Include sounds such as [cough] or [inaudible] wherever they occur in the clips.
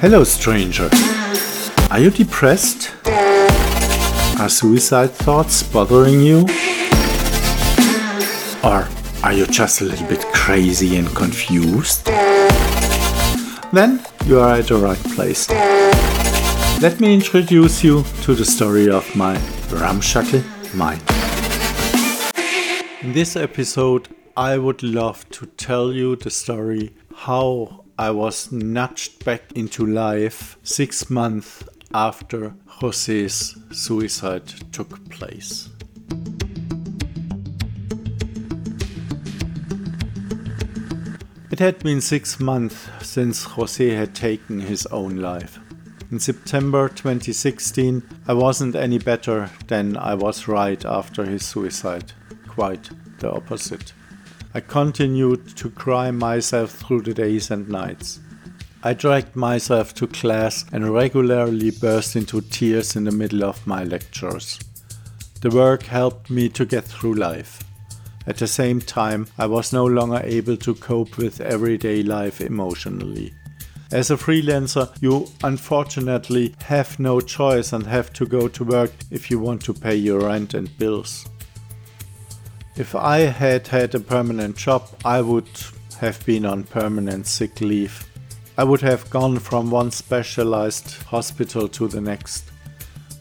Hello, stranger. Are you depressed? Are suicide thoughts bothering you? Or are you just a little bit crazy and confused? Then you are at the right place. Let me introduce you to the story of my ramshackle mind. In this episode, I would love to tell you the story how I was nudged back into life six months after Jose's suicide took place. It had been six months since Jose had taken his own life. In September 2016, I wasn't any better than I was right after his suicide. Quite the opposite. I continued to cry myself through the days and nights. I dragged myself to class and regularly burst into tears in the middle of my lectures. The work helped me to get through life. At the same time, I was no longer able to cope with everyday life emotionally. As a freelancer, you unfortunately have no choice and have to go to work if you want to pay your rent and bills. If I had had a permanent job, I would have been on permanent sick leave. I would have gone from one specialized hospital to the next.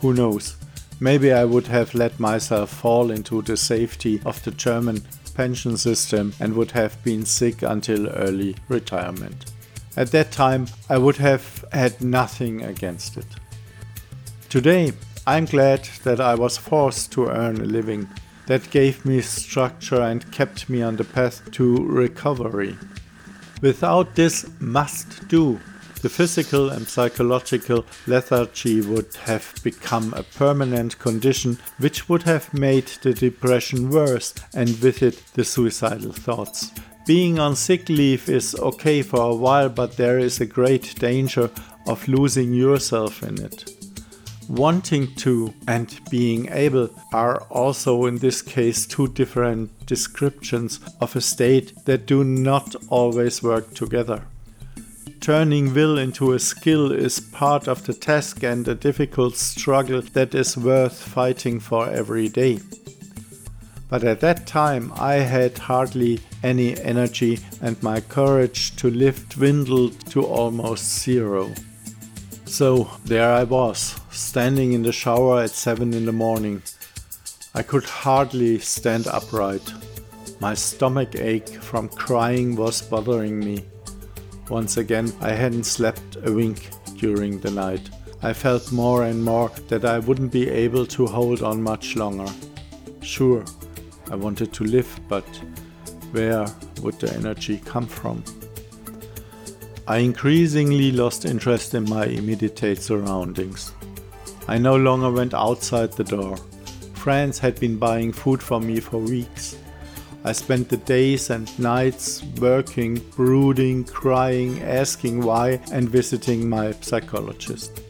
Who knows? Maybe I would have let myself fall into the safety of the German pension system and would have been sick until early retirement. At that time, I would have had nothing against it. Today, I'm glad that I was forced to earn a living that gave me structure and kept me on the path to recovery. Without this must do, the physical and psychological lethargy would have become a permanent condition which would have made the depression worse and with it the suicidal thoughts. Being on sick leave is okay for a while, but there is a great danger of losing yourself in it wanting to and being able are also in this case two different descriptions of a state that do not always work together. Turning will into a skill is part of the task and a difficult struggle that is worth fighting for every day. But at that time I had hardly any energy and my courage to live dwindled to almost zero. So there I was, standing in the shower at 7 in the morning. I could hardly stand upright. My stomach ache from crying was bothering me. Once again, I hadn't slept a wink during the night. I felt more and more that I wouldn't be able to hold on much longer. Sure, I wanted to live, but where would the energy come from? I increasingly lost interest in my immediate surroundings. I no longer went outside the door. Friends had been buying food for me for weeks. I spent the days and nights working, brooding, crying, asking why, and visiting my psychologist.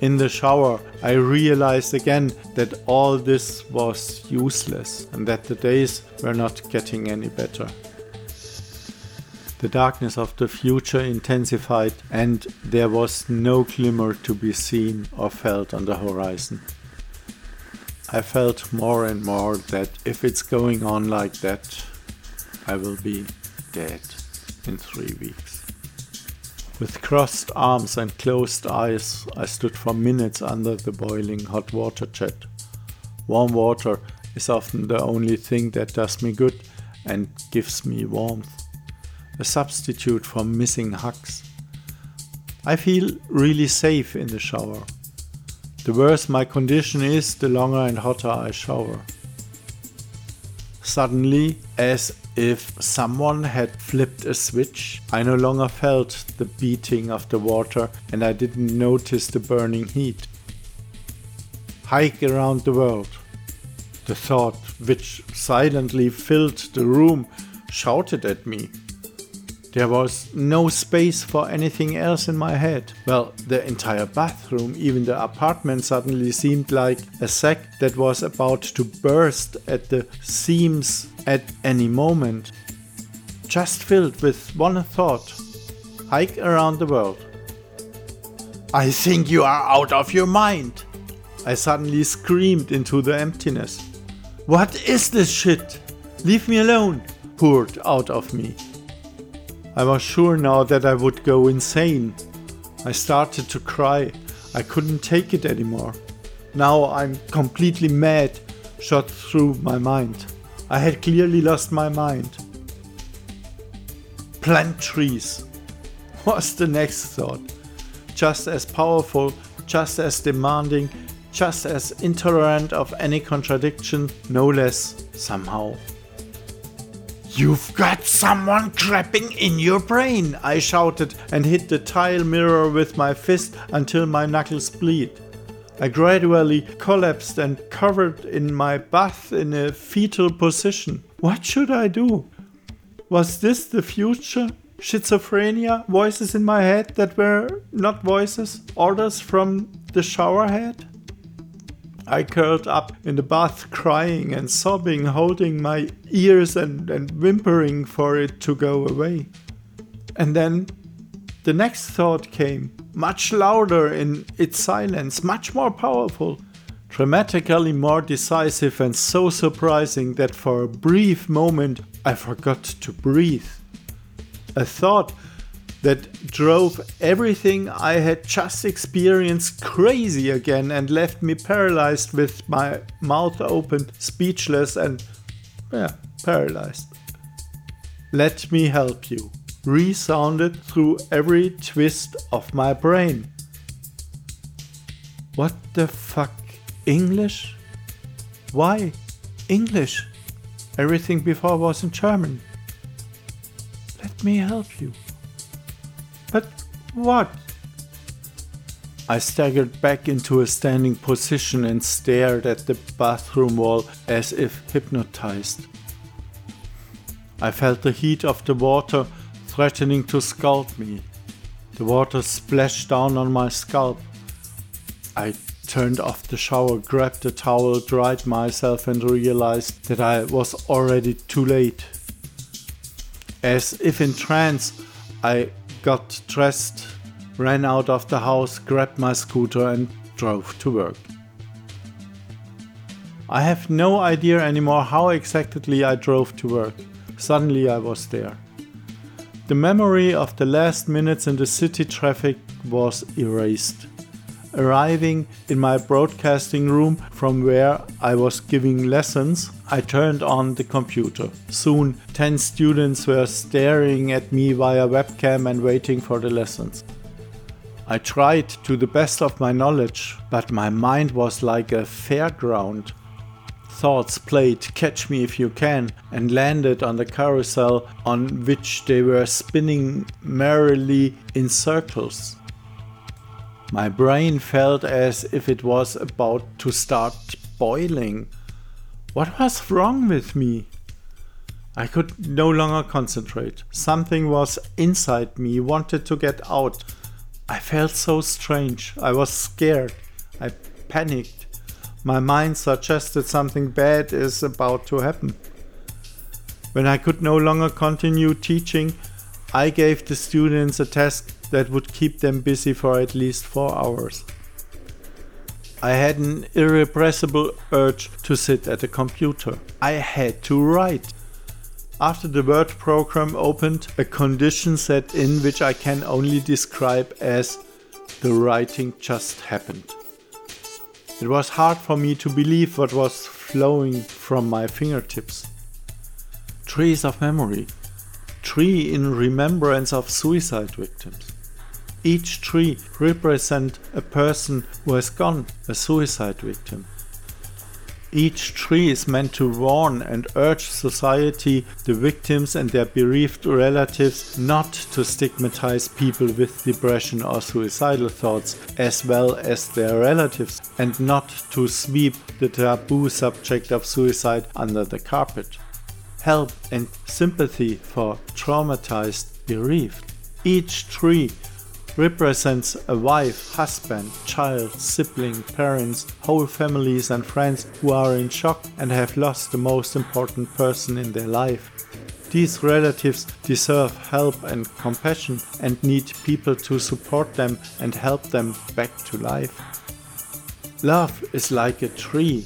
In the shower, I realized again that all this was useless and that the days were not getting any better. The darkness of the future intensified, and there was no glimmer to be seen or felt on the horizon. I felt more and more that if it's going on like that, I will be dead in three weeks. With crossed arms and closed eyes, I stood for minutes under the boiling hot water jet. Warm water is often the only thing that does me good and gives me warmth a substitute for missing hugs. I feel really safe in the shower. The worse my condition is, the longer and hotter I shower. Suddenly, as if someone had flipped a switch, I no longer felt the beating of the water and I didn't notice the burning heat. Hike around the world. The thought, which silently filled the room, shouted at me. There was no space for anything else in my head. Well, the entire bathroom, even the apartment, suddenly seemed like a sack that was about to burst at the seams at any moment. Just filled with one thought hike around the world. I think you are out of your mind. I suddenly screamed into the emptiness. What is this shit? Leave me alone, poured out of me. I was sure now that I would go insane. I started to cry. I couldn't take it anymore. Now I'm completely mad, shot through my mind. I had clearly lost my mind. Plant trees [laughs] was the next thought. Just as powerful, just as demanding, just as intolerant of any contradiction, no less, somehow. You've got someone crapping in your brain, I shouted and hit the tile mirror with my fist until my knuckles bleed. I gradually collapsed and covered in my bath in a fetal position. What should I do? Was this the future? Schizophrenia? Voices in my head that were not voices? Orders from the shower head? I curled up in the bath, crying and sobbing, holding my ears and, and whimpering for it to go away. And then the next thought came, much louder in its silence, much more powerful, dramatically more decisive, and so surprising that for a brief moment I forgot to breathe. A thought that drove everything I had just experienced crazy again and left me paralyzed with my mouth open, speechless, and yeah, paralyzed. Let me help you. Resounded through every twist of my brain. What the fuck? English? Why? English? Everything before was in German. Let me help you. What? I staggered back into a standing position and stared at the bathroom wall as if hypnotized. I felt the heat of the water threatening to scald me. The water splashed down on my scalp. I turned off the shower, grabbed a towel, dried myself, and realized that I was already too late. As if in trance, I got dressed, ran out of the house, grabbed my scooter, and drove to work. I have no idea anymore how exactly I drove to work. Suddenly I was there. The memory of the last minutes in the city traffic was erased. Arriving in my broadcasting room from where I was giving lessons, I turned on the computer. Soon, 10 students were staring at me via webcam and waiting for the lessons. I tried to the best of my knowledge, but my mind was like a fairground. Thoughts played Catch Me If You Can and landed on the carousel on which they were spinning merrily in circles. My brain felt as if it was about to start boiling. What was wrong with me? I could no longer concentrate. Something was inside me, wanted to get out. I felt so strange. I was scared. I panicked. My mind suggested something bad is about to happen. When I could no longer continue teaching, I gave the students a task that would keep them busy for at least four hours. I had an irrepressible urge to sit at a computer. I had to write. After the Word program opened, a condition set in which I can only describe as the writing just happened. It was hard for me to believe what was flowing from my fingertips. Trees of memory. Tree in remembrance of suicide victims. Each tree represents a person who has gone, a suicide victim. Each tree is meant to warn and urge society, the victims and their bereaved relatives not to stigmatize people with depression or suicidal thoughts, as well as their relatives, and not to sweep the taboo subject of suicide under the carpet. Help and sympathy for traumatized bereaved. Each tree represents a wife, husband, child, sibling, parents, whole families, and friends who are in shock and have lost the most important person in their life. These relatives deserve help and compassion and need people to support them and help them back to life. Love is like a tree.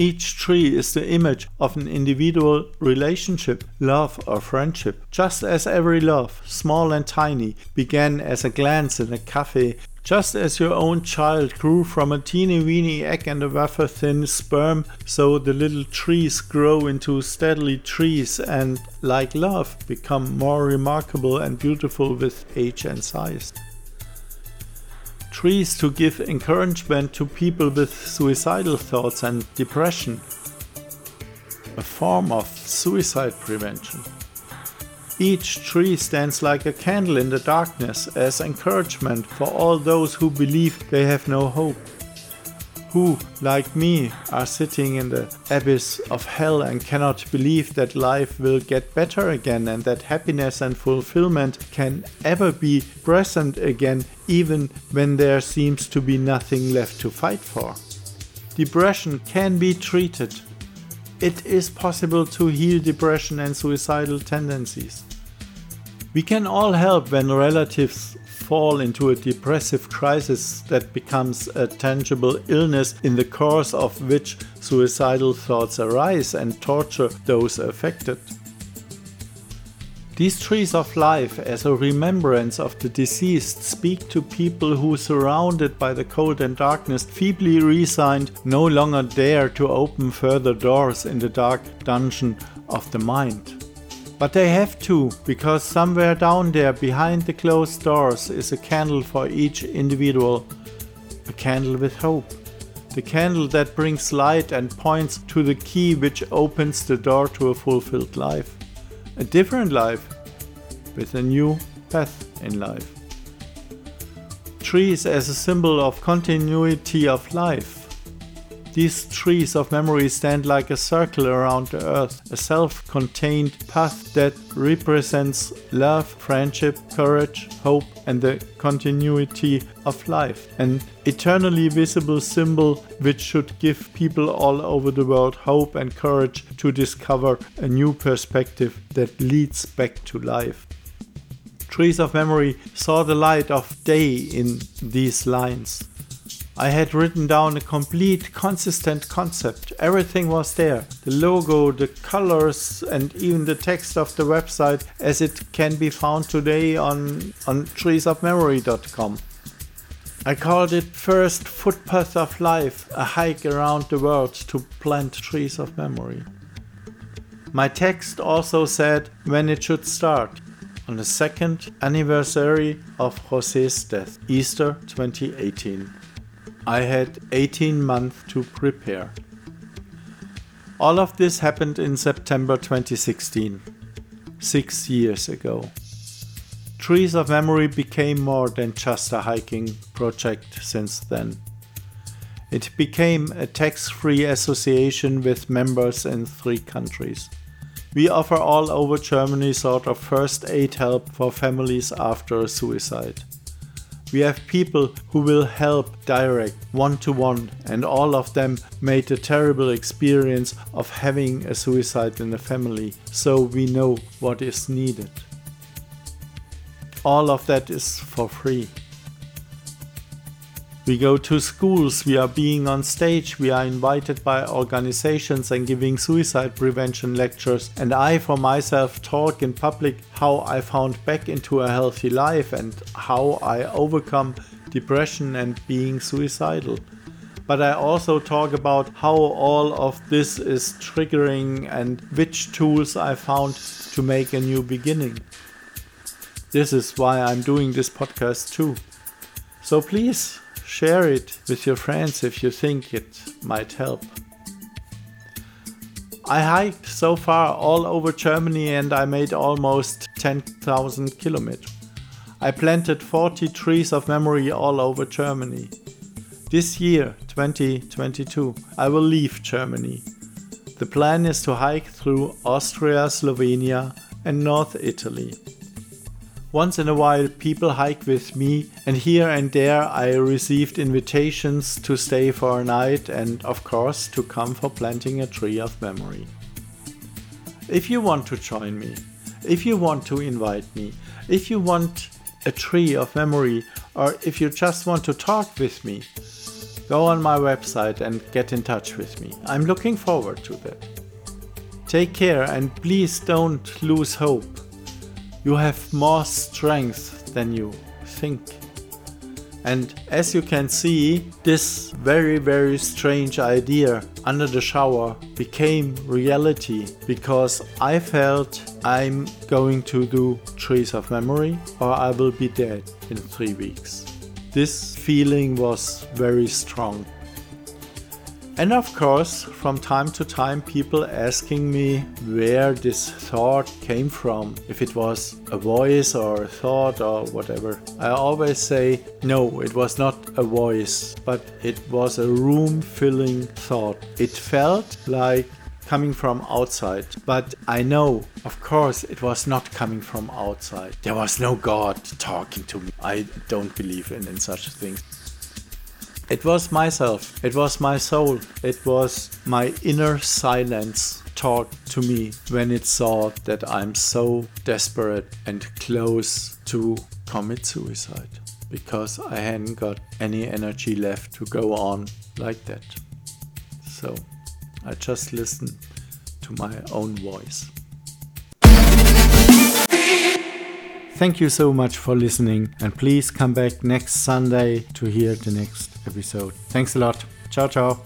Each tree is the image of an individual relationship, love, or friendship. Just as every love, small and tiny, began as a glance in a cafe just as your own child grew from a teeny weeny egg and a wafer thin sperm, so the little trees grow into steadily trees and, like love, become more remarkable and beautiful with age and size. Trees to give encouragement to people with suicidal thoughts and depression, a form of suicide prevention. Each tree stands like a candle in the darkness as encouragement for all those who believe they have no hope. Who, like me, are sitting in the abyss of hell and cannot believe that life will get better again and that happiness and fulfillment can ever be present again, even when there seems to be nothing left to fight for. Depression can be treated. It is possible to heal depression and suicidal tendencies. We can all help when relatives fall into a depressive crisis that becomes a tangible illness in the course of which suicidal thoughts arise and torture those affected. These trees of life, as a remembrance of the deceased, speak to people who, surrounded by the cold and darkness, feebly resigned, no longer dare to open further doors in the dark dungeon of the mind. But they have to, because somewhere down there behind the closed doors is a candle for each individual. A candle with hope. The candle that brings light and points to the key which opens the door to a fulfilled life. A different life, with a new path in life. Trees as a symbol of continuity of life these trees of memory stand like a circle around the earth, a self contained path that represents love, friendship, courage, hope, and the continuity of life. An eternally visible symbol which should give people all over the world hope and courage to discover a new perspective that leads back to life. Trees of Memory saw the light of day in these lines. I had written down a complete, consistent concept. Everything was there the logo, the colors, and even the text of the website as it can be found today on, on treesofmemory.com. I called it First Footpath of Life, a hike around the world to plant trees of memory. My text also said when it should start, on the second anniversary of José's death, Easter 2018. I had 18 months to prepare. All of this happened in September 2016, six years ago. Trees of Memory became more than just a hiking project since then. It became a tax free association with members in three countries. We offer all over Germany sort of first aid help for families after a suicide. We have people who will help direct one to one, and all of them made a terrible experience of having a suicide in the family, so we know what is needed. All of that is for free. We go to schools, we are being on stage, we are invited by organizations and giving suicide prevention lectures. And I, for myself, talk in public how I found back into a healthy life and how I overcome depression and being suicidal. But I also talk about how all of this is triggering and which tools I found to make a new beginning. This is why I'm doing this podcast too. So please Share it with your friends if you think it might help. I hiked so far all over Germany and I made almost 10,000 kilometers. I planted 40 trees of memory all over Germany. This year, 2022, I will leave Germany. The plan is to hike through Austria, Slovenia, and North Italy. Once in a while, people hike with me, and here and there I received invitations to stay for a night and, of course, to come for planting a tree of memory. If you want to join me, if you want to invite me, if you want a tree of memory, or if you just want to talk with me, go on my website and get in touch with me. I'm looking forward to that. Take care and please don't lose hope. You have more strength than you think. And as you can see, this very, very strange idea under the shower became reality because I felt I'm going to do Trees of Memory or I will be dead in three weeks. This feeling was very strong. And of course, from time to time, people asking me where this thought came from, if it was a voice or a thought or whatever. I always say, no, it was not a voice, but it was a room filling thought. It felt like coming from outside. But I know, of course, it was not coming from outside. There was no God talking to me. I don't believe in, in such things. It was myself, it was my soul, it was my inner silence talk to me when it saw that I'm so desperate and close to commit suicide because I hadn't got any energy left to go on like that. So I just listened to my own voice. Thank you so much for listening, and please come back next Sunday to hear the next episode. Thanks a lot. Ciao, ciao.